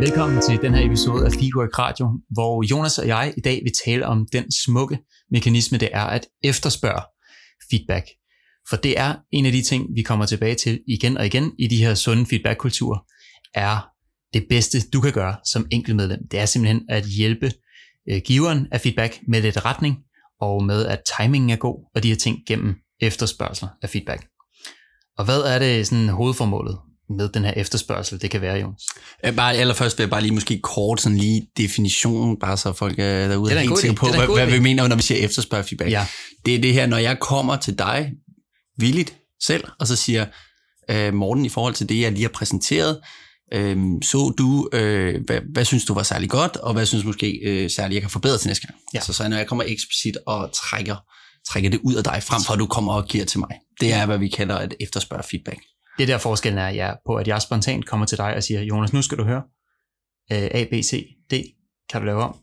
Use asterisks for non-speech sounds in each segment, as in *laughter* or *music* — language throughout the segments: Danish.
Velkommen til den her episode af Feedwork Radio, hvor Jonas og jeg i dag vil tale om den smukke mekanisme, det er at efterspørge feedback. For det er en af de ting, vi kommer tilbage til igen og igen i de her sunde feedbackkulturer, er det bedste, du kan gøre som enkeltmedlem. Det er simpelthen at hjælpe øh, giveren af feedback med lidt retning, og med at timingen er god, og de her ting gennem efterspørgsel af feedback. Og hvad er det sådan hovedformålet med den her efterspørgsel, det kan være, Jonas? Ja, bare allerførst vil jeg bare lige måske kort sådan lige definitionen, bare så folk er derude er helt sikre på, hvad, hvad vi mener, når vi siger efterspørg feedback. Ja. Det er det her, når jeg kommer til dig villigt selv, og så siger, øh, Morten, i forhold til det, jeg lige har præsenteret, øh, så du, øh, hvad, hvad synes du var særlig godt, og hvad synes du måske øh, særligt, jeg kan forbedre til næste gang? Ja. Så, så når jeg kommer eksplicit og trækker, trækker det ud af dig, frem for at du kommer og giver til mig. Det er, hvad vi kalder et efterspørg feedback. Det der forskellen er ja, på, at jeg spontant kommer til dig og siger, Jonas, nu skal du høre øh, A, B, C, D, kan du lave om?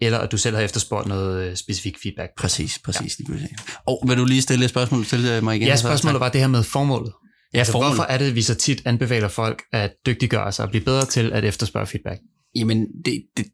Eller at du selv har efterspurgt noget øh, specifik feedback. Præcis, præcis. Ja. Lige og vil du lige stille et spørgsmål til øh, mig igen? Ja, spørgsmålet var det her med formålet. Ja, Altså, formålet. hvorfor er det, at vi så tit anbefaler folk at dygtiggøre sig og blive bedre til at efterspørge feedback? Jamen, det, det,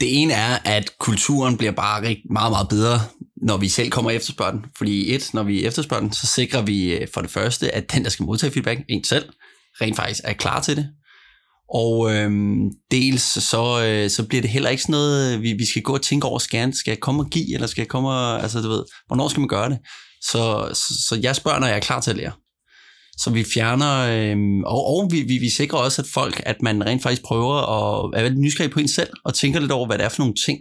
det ene er, at kulturen bliver bare rigtig, meget, meget bedre, når vi selv kommer og efterspørger den. Fordi et, når vi efterspørger den, så sikrer vi øh, for det første, at den, der skal modtage feedback, en selv, rent faktisk er klar til det. Og øhm, dels så, øh, så bliver det heller ikke sådan noget, øh, vi, vi skal gå og tænke over, skal jeg, skal jeg komme og give, eller skal jeg komme og, altså du ved, hvornår skal man gøre det? Så, så, så jeg spørger, når jeg er klar til at lære. Så vi fjerner, øhm, og, og vi, vi, vi sikrer også, at folk, at man rent faktisk prøver at være lidt nysgerrig på en selv, og tænker lidt over, hvad det er for nogle ting,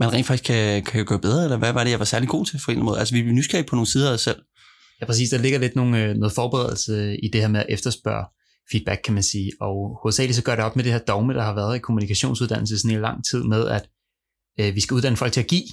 man rent faktisk kan, kan gøre bedre, eller hvad var det, jeg var særlig god til for en eller anden måde. Altså vi bliver nysgerrige på nogle sider af os selv. Ja, præcis. Der ligger lidt nogle, øh, noget forberedelse i det her med at efterspørge feedback, kan man sige. Og hovedsageligt så gør det op med det her dogme, der har været i kommunikationsuddannelse sådan i lang tid med, at øh, vi skal uddanne folk til at give,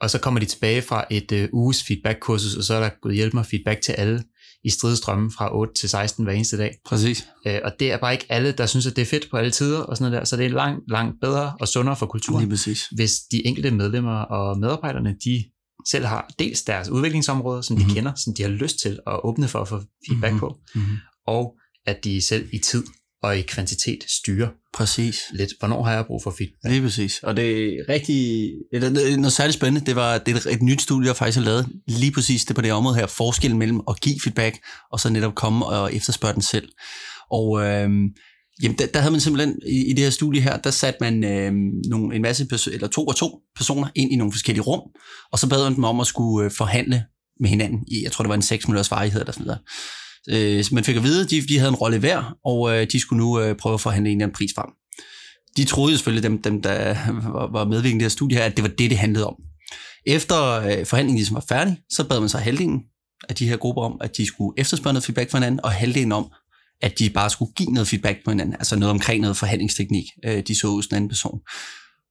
og så kommer de tilbage fra et øh, uges feedback-kursus, og så er der gået hjælp mig feedback til alle i stridestrømmen fra 8 til 16 hver eneste dag. Præcis. Øh, og det er bare ikke alle, der synes, at det er fedt på alle tider og sådan noget der. Så det er langt, langt bedre og sundere for kulturen, Lige præcis. hvis de enkelte medlemmer og medarbejderne, de selv har dels deres udviklingsområder, som de Mhm. mm-hmm. kender, som de har lyst til at åbne for at få feedback Mhm. på, Mm-hmm. og at de selv i tid og i kvantitet styrer Præcis. lidt, hvornår har jeg brug for feedback. Lige præcis. Og det er rigtig, eller noget, særligt spændende, det var det er et nyt studie, jeg faktisk har lavet, lige præcis det på det område her, forskellen mellem at give feedback, og så netop komme og efterspørge den selv. Og øhm, jamen, der, der havde man simpelthen, i, i det her studie her, der satte man øhm, nogle, en masse, perso- eller to og to personer ind i nogle forskellige rum, og så bad man dem om at skulle øh, forhandle med hinanden i, jeg tror det var en 6 minutters varighed eller sådan noget. Øh, så man fik at vide, at de, de havde en rolle hver, og øh, de skulle nu øh, prøve at forhandle en eller anden pris frem de troede selvfølgelig, dem, dem der var, medvirkende i det her studie her, at det var det, det handlede om. Efter øh, forhandlingen ligesom var færdig, så bad man så halvdelen af de her grupper om, at de skulle efterspørge noget feedback fra hinanden, og halvdelen om, at de bare skulle give noget feedback på hinanden, altså noget omkring noget forhandlingsteknik, øh, de så hos den anden person.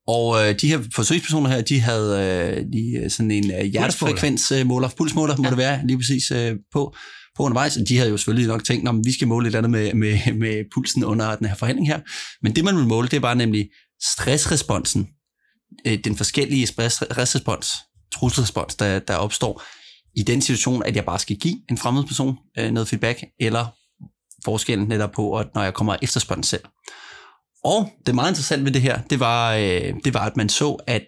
Og øh, de her forsøgspersoner her, de havde øh, lige sådan en øh, hjertefrekvensmåler, pulsmåler må Ja. det være, lige præcis øh, på, på undervejs. Og de havde jo selvfølgelig nok tænkt, at vi skal måle et eller andet med, med, med pulsen under den her forhandling her. Men det, man vil måle, det var nemlig stressresponsen, øh, den forskellige stressrespons, trusselrespons, der, der opstår i den situation, at jeg bare skal give en fremmed person øh, noget feedback, eller forskellen netop på, at når jeg kommer efter den selv. Og det meget interessante ved det her, det var, øh, det var, at man så, at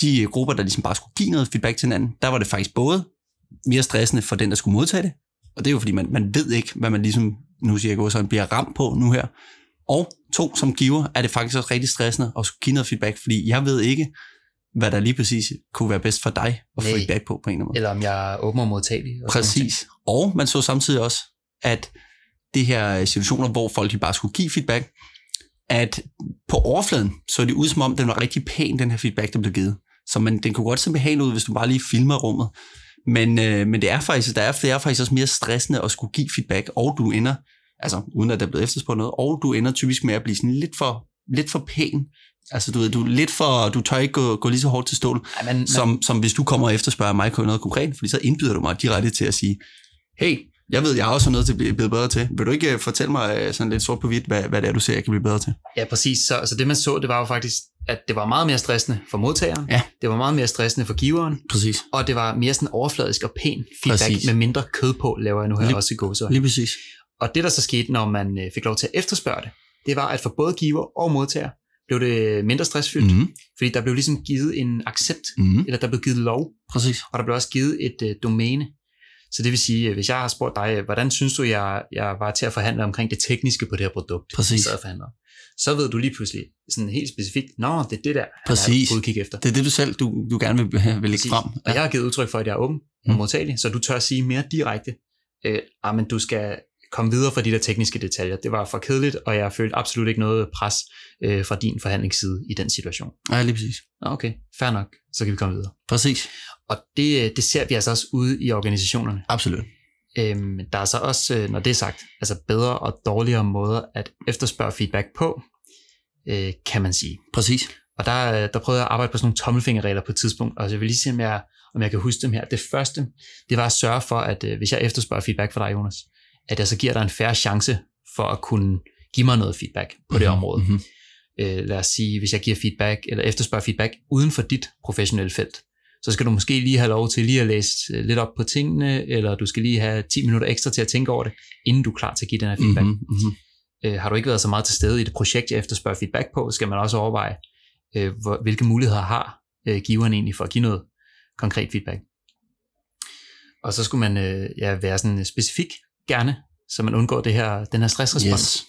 de grupper, der ligesom bare skulle give noget feedback til hinanden, der var det faktisk både mere stressende for den, der skulle modtage det, og det er jo fordi, man, man ved ikke, hvad man ligesom, nu siger jeg gå, så bliver ramt på nu her. Og to, som giver, er det faktisk også rigtig stressende at skulle give noget feedback, fordi jeg ved ikke, hvad der lige præcis kunne være bedst for dig at få Nej. feedback på, på en eller anden måde. Eller om jeg er åben og modtagelig. Og sådan. Præcis. Og man så samtidig også, at det her situationer, hvor folk de bare skulle give feedback, at på overfladen så det ud som om, den var rigtig pæn, den her feedback, der blev givet. Så man, den kunne godt se behagelig ud, hvis du bare lige filmer rummet. Men, øh, men det er faktisk, der er, det er faktisk også mere stressende at skulle give feedback, og du ender, altså uden at der er blevet efterspurgt noget, og du ender typisk med at blive sådan lidt for, lidt for pæn. Altså du ved, du er lidt for, du tør ikke gå, gå lige så hårdt til stål, Ej, men, men, som, som hvis du kommer og efterspørger mig på noget konkret, fordi så indbyder du mig direkte til at sige, hey, jeg ved, jeg har også noget til at blive bedre til. Vil du ikke øh, fortælle mig øh, sådan lidt sort på hvidt, hvad, hvad det er, du ser, jeg kan blive bedre til? Ja, præcis. Så, så det man så, det var jo faktisk, at det var meget mere stressende for modtageren. Ja. Det var meget mere stressende for giveren. Præcis. Og det var mere sådan overfladisk og pæn feedback Præcis. med mindre kød på, laver jeg nu her Lige- også i gåsøjne. Lige præcis. Og det der så skete, når man øh, fik lov til at efterspørge det, det var, at for både giver og modtager blev det mindre stressfyldt, Mm. fordi der blev ligesom givet en accept, Mm. eller der blev givet lov, Præcis. og der blev også givet et øh, domæne. Så det vil sige, øh, hvis jeg har spurgt dig, øh, hvordan synes du, jeg, jeg var til at forhandle omkring det tekniske på det her produkt, Præcis. og forhandler så ved du lige pludselig sådan helt specifikt, nå, det er det der, Præcis. på udkig efter. Det er det, du selv du, du gerne vil, vil lægge Præcis. frem. Og jeg har givet udtryk for, at jeg er åben og Mm. modtagelig, så du tør at sige mere direkte, øh, ah, men du skal komme videre fra de der tekniske detaljer. Det var for kedeligt, og jeg følte absolut ikke noget pres øh, fra din forhandlingsside i den situation. Ja, lige præcis. Okay, fair nok, så kan vi komme videre. Præcis. Og det, øh, det ser vi altså også ude i organisationerne. Absolut. Øhm, der er så også, øh, når det er sagt, altså bedre og dårligere måder at efterspørge feedback på, øh, kan man sige. Præcis. Og der, øh, der prøvede jeg at arbejde på sådan nogle tommelfingerregler på et tidspunkt, og jeg vil lige se, om jeg, om jeg kan huske dem her. Det første, det var at sørge for, at hvis jeg efterspørger feedback fra dig, Jonas, at jeg så giver dig en færre chance for at kunne give mig noget feedback på det Mhm, område. mhm. Øh, lad os sige, hvis jeg giver feedback, eller efterspørger feedback uden for dit professionelle felt, så skal du måske lige have lov til lige at læse øh, lidt op på tingene, eller du skal lige have 10 minutter ekstra til at tænke over det, inden du er klar til at give den her feedback. Mhm, mhm. Øh, har du ikke været så meget til stede i det projekt, jeg efterspørger feedback på, skal man også overveje, øh, hvor, hvilke muligheder har øh, giveren egentlig for at give noget konkret feedback. Og så skulle man øh, ja, være sådan specifik gerne, så man undgår det her, den her stressrespons. Yes.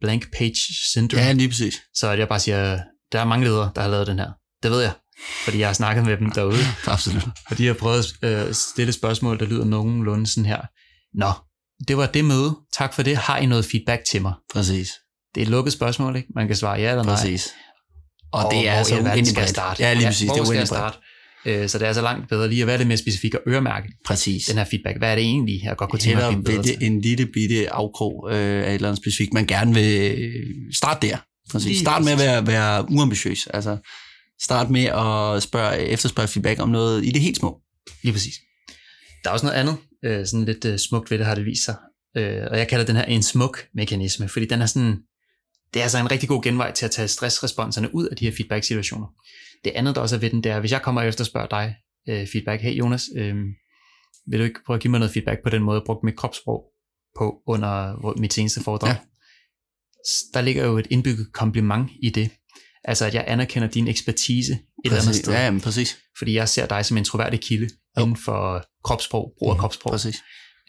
Blank page syndrome. Ja, lige præcis. Så at jeg bare siger, der er mange ledere, der har lavet den her. Det ved jeg, fordi jeg har snakket med dem derude, *laughs* Absolut. og de har prøvet at øh, stille spørgsmål, der lyder nogenlunde sådan her. Nå, det var det møde. Tak for det. Har I noget feedback til mig? Præcis. Det er et lukket spørgsmål, ikke? Man kan svare ja eller nej. Præcis. Og, Og det er altså uendelig starte? Ja, lige præcis. hvor det er skal jeg starte? Øh, Så det er altså langt bedre lige at være lidt mere specifik og øremærke Præcis. den her feedback. Hvad er det egentlig, jeg godt kunne tænke mig at bedre til? en lille bitte afkrog øh, af et eller andet specifikt, man gerne vil øh, starte der. Præcis. Lige Start med at være, være uambitiøs. Altså, start med at spørge, efterspørge feedback om noget i det helt små. Lige præcis. Der er også noget andet, øh, sådan lidt øh, smukt ved det, har det vist sig. Øh, og jeg kalder den her en smuk mekanisme, fordi den er sådan, det er altså en rigtig god genvej til at tage stressresponserne ud af de her feedback-situationer. Det andet, der også er ved den, det er, hvis jeg kommer og efterspørger dig øh, feedback, hey Jonas, øh, vil du ikke prøve at give mig noget feedback på den måde, jeg brugte mit kropssprog på under mit seneste foredrag? Ja. Der ligger jo et indbygget kompliment i det. Altså, at jeg anerkender din ekspertise et eller andet Præcis. sted. Ja, men præcis. Fordi jeg ser dig som en troværdig kilde Jo. inden for kropssprog, brug af Mhm, kropssprog. Præcis.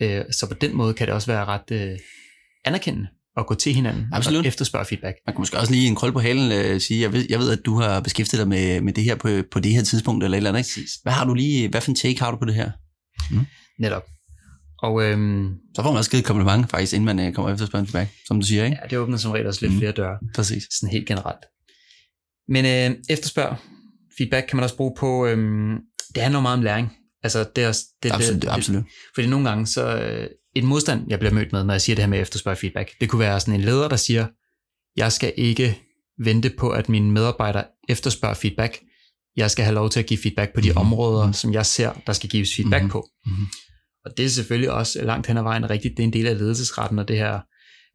Øh, så på den måde kan det også være ret øh, anerkendende at gå til hinanden Absolut. og efterspørge feedback. Man kan måske også lige en krøl på halen øh, sige, jeg ved, jeg ved, at du har beskæftiget dig med, med det her på, på det her tidspunkt, eller et eller andet. Ikke? Hvad har du lige, hvad for en take har du på det her? Netop. Og øhm, Så får man også givet et kompliment, faktisk, inden man øh, kommer efter spørgsmål feedback, som du siger, ikke? ja, det åbner som regel også lidt Mhm. flere døre, Præcis. sådan helt generelt. Men øh, efterspørg feedback kan man også bruge på, øhm, det handler meget om læring. Altså det er også, det, Absolut, det, absolut. Fordi nogle gange, så et modstand, jeg bliver mødt med, når jeg siger det her med efterspørg feedback, det kunne være sådan en leder, der siger, jeg skal ikke vente på, at mine medarbejdere efterspørger feedback. Jeg skal have lov til at give feedback på de Mhm. områder, som jeg ser, der skal gives feedback Mhm. på. Mhm. Og det er selvfølgelig også langt hen ad vejen rigtigt. Det er en del af ledelsesretten og det her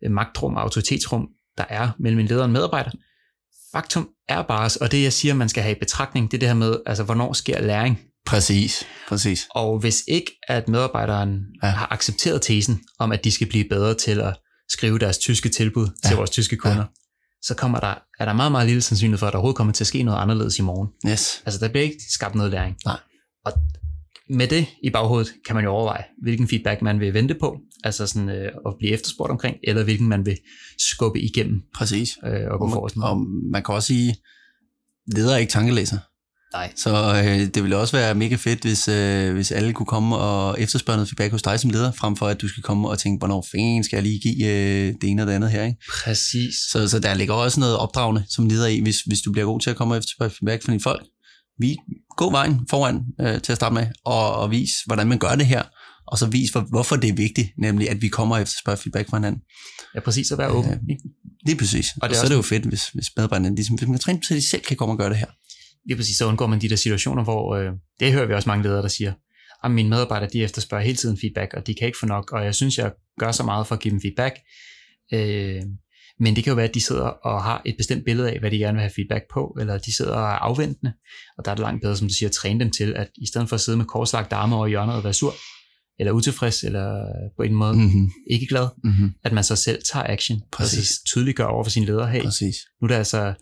øh, magtrum og autoritetsrum, der er mellem en leder og en medarbejder. Faktum er bare, og det jeg siger, man skal have i betragtning, det er det her med, altså hvornår sker læring? Præcis, præcis. Og hvis ikke, at medarbejderen Ja. har accepteret tesen om, at de skal blive bedre til at skrive deres tyske tilbud ja. til vores tyske kunder, ja. så kommer der, er der meget, meget lille sandsynlighed for, at der overhovedet kommer til at ske noget anderledes i morgen. Yes. Altså, der bliver ikke skabt noget læring. Nej. Og med det i baghovedet, kan man jo overveje, hvilken feedback man vil vente på, altså sådan øh, at blive efterspurgt omkring, eller hvilken man vil skubbe igennem Præcis. øh, og gå Og man, og man kan også sige, leder er ikke tankelæser. Nej. Så øh, det ville også være mega fedt, hvis, øh, hvis alle kunne komme og efterspørge noget feedback hos dig som leder, frem for at du skal komme og tænke, hvornår fanden skal jeg lige give øh, det ene og det andet her. Ikke? Præcis. Så, så der ligger også noget opdragende som leder i, hvis, hvis du bliver god til at komme og efterspørge feedback fra dine folk. Vi, gå vejen foran øh, til at starte med, og, og vis, hvordan man gør det her, og så vis, hvor, hvorfor det er vigtigt, nemlig at vi kommer og efterspørger feedback fra hinanden. Ja, præcis at være åben. Ikke? Lige præcis. Og, det er og så er det jo fedt, hvis, hvis medarbejderne ligesom, hvis man kan træne at de selv kan komme og gøre det her. Lige præcis, så undgår man de der situationer, hvor øh, det hører vi også mange ledere, der siger, at mine medarbejdere, de efterspørger hele tiden feedback, og de kan ikke få nok, og jeg synes, jeg gør så meget for at give dem feedback. Øh, men det kan jo være, at de sidder og har et bestemt billede af, hvad de gerne vil have feedback på, eller de sidder og er afventende, og der er det langt bedre, som du siger, at træne dem til, at i stedet for at sidde med korslagt arme over hjørnet og være sur, eller utilfreds, eller på en måde Mm-hmm. ikke glad, Mm-hmm. at man så selv tager action. Præcis. Altså tydeligt gør over for sine ledere, hey, Præcis. nu er det altså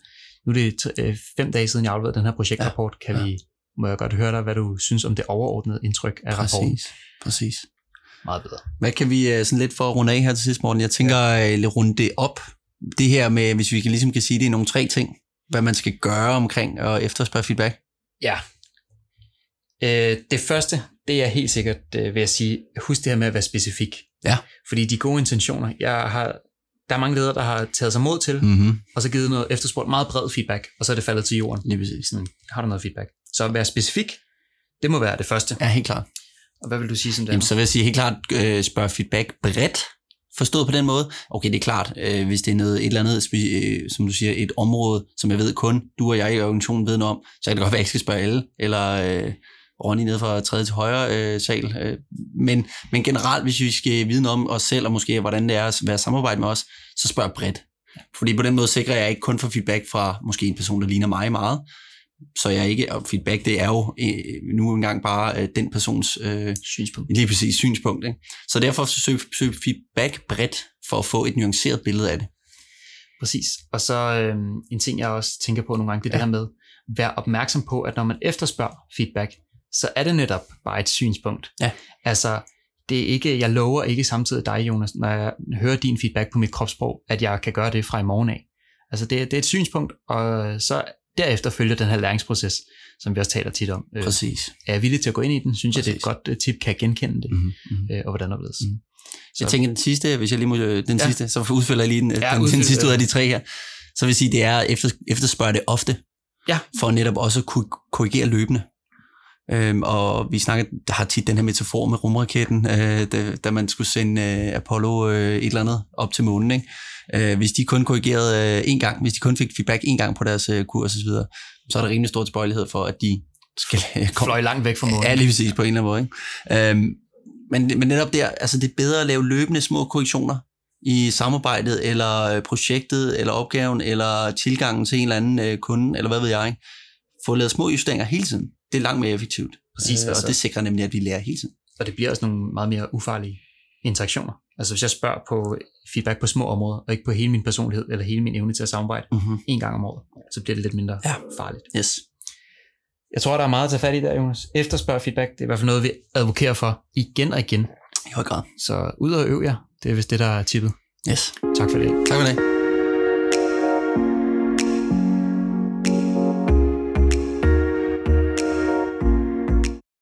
nu er det øh, fem dage siden, jeg afleverede den her projektrapport. Kan ja. vi, må jeg godt høre dig, hvad du synes om det overordnede indtryk af rapporten? Præcis. Præcis. Meget bedre. Hvad kan vi øh, sådan lidt for at runde af her til sidst, Morten? Jeg tænker at ja. runde det op. Det her med, hvis vi kan, ligesom kan sige, det er nogle tre ting, hvad man skal gøre omkring og efterspørge feedback. Ja. Øh, det første, det er helt sikkert, øh, vil jeg sige, husk det her med at være specifik. Ja. Fordi de gode intentioner, jeg har, der er mange ledere, der har taget sig mod til, Mm-hmm. og så givet noget efterspurgt meget bred feedback, og så er det faldet til jorden. Lige præcis. Sådan, har du noget feedback? Så at være specifik, det må være det første. Ja, helt klart. Og hvad vil du sige som det Jamen, så vil jeg sige helt klart, øh, spørg feedback bredt. Forstået på den måde. Okay, det er klart, øh, hvis det er noget, et eller andet, øh, som du siger, et område, som jeg ved kun du og jeg i organisationen ved noget om, så kan det godt være, at jeg ikke skal spørge alle, eller øh, Ronny ned fra tredje til højre øh, sal. Øh, men, men generelt, hvis vi skal vide noget om os selv, og måske hvordan det er at være samarbejde med os, så spørg bredt. Fordi på den måde sikrer jeg ikke kun for feedback fra måske en person, der ligner mig meget, så jeg ikke, og feedback det er jo øh, nu engang bare øh, den persons øh, synspunkt? Lige præcis synspunkt. Ikke? Så derfor søg, søg feedback bredt for at få et nuanceret billede af det. Præcis. Og så øh, en ting, jeg også tænker på nogle gange, det er ja. det her med, vær opmærksom på, at når man efterspørger feedback, så er det netop bare et synspunkt. Ja. Altså, det er ikke, jeg lover ikke samtidig dig, Jonas, når jeg hører din feedback på mit kropssprog, at jeg kan gøre det fra i morgen af. Altså, det, det er et synspunkt, og så derefter følger den her læringsproces, som vi også taler tit om. Øh, Præcis. er jeg villig til at gå ind i den? Synes Præcis. jeg, det er et godt øh, tip, kan jeg genkende det, Mm-hmm. Mm-hmm. og hvordan der blevet. Mhm. Jeg tænker den sidste, hvis jeg lige må, den Ja. sidste, så udfylder jeg lige den, Ja, den, den sidste ud af de tre her. Så vil sige, det er efter, efterspørge det ofte, Ja. for netop også at kunne korrigere løbende. Øhm, og vi snakker, der har tit den her metafor med rumraketten, øh, da, da man skulle sende øh, Apollo øh, et eller andet op til månen. Ikke? Øh, hvis de kun korrigerede øh, en gang, hvis de kun fik feedback en gang på deres øh, kurs osv., så, så er der rimelig stor tilbøjelighed for, at de skal *laughs* komme Fløj langt væk fra månen. Ja, lige præcis på en eller anden måde. Ikke? Øhm, men, men netop der, altså det er bedre at lave løbende små korrektioner i samarbejdet, eller øh, projektet, eller opgaven, eller tilgangen til en eller anden øh, kunde, eller hvad ved jeg. Få lavet små justeringer hele tiden. Det er langt mere effektivt. Præcis, Øh, altså. og det sikrer nemlig, at vi lærer hele tiden. og det bliver også nogle meget mere ufarlige interaktioner. Altså hvis jeg spørger på feedback på små områder, og ikke på hele min personlighed, eller hele min evne til at samarbejde Mm-hmm. en gang om året, så bliver det lidt mindre Ja. farligt. Yes. Jeg tror, der er meget at tage fat i der, Jonas. Efterspørg feedback, det er i hvert fald noget, vi advokerer for igen og igen. I høj grad. Så ud og øv jer, det er vist det, der er tippet. Yes. Tak for det. Tak for det.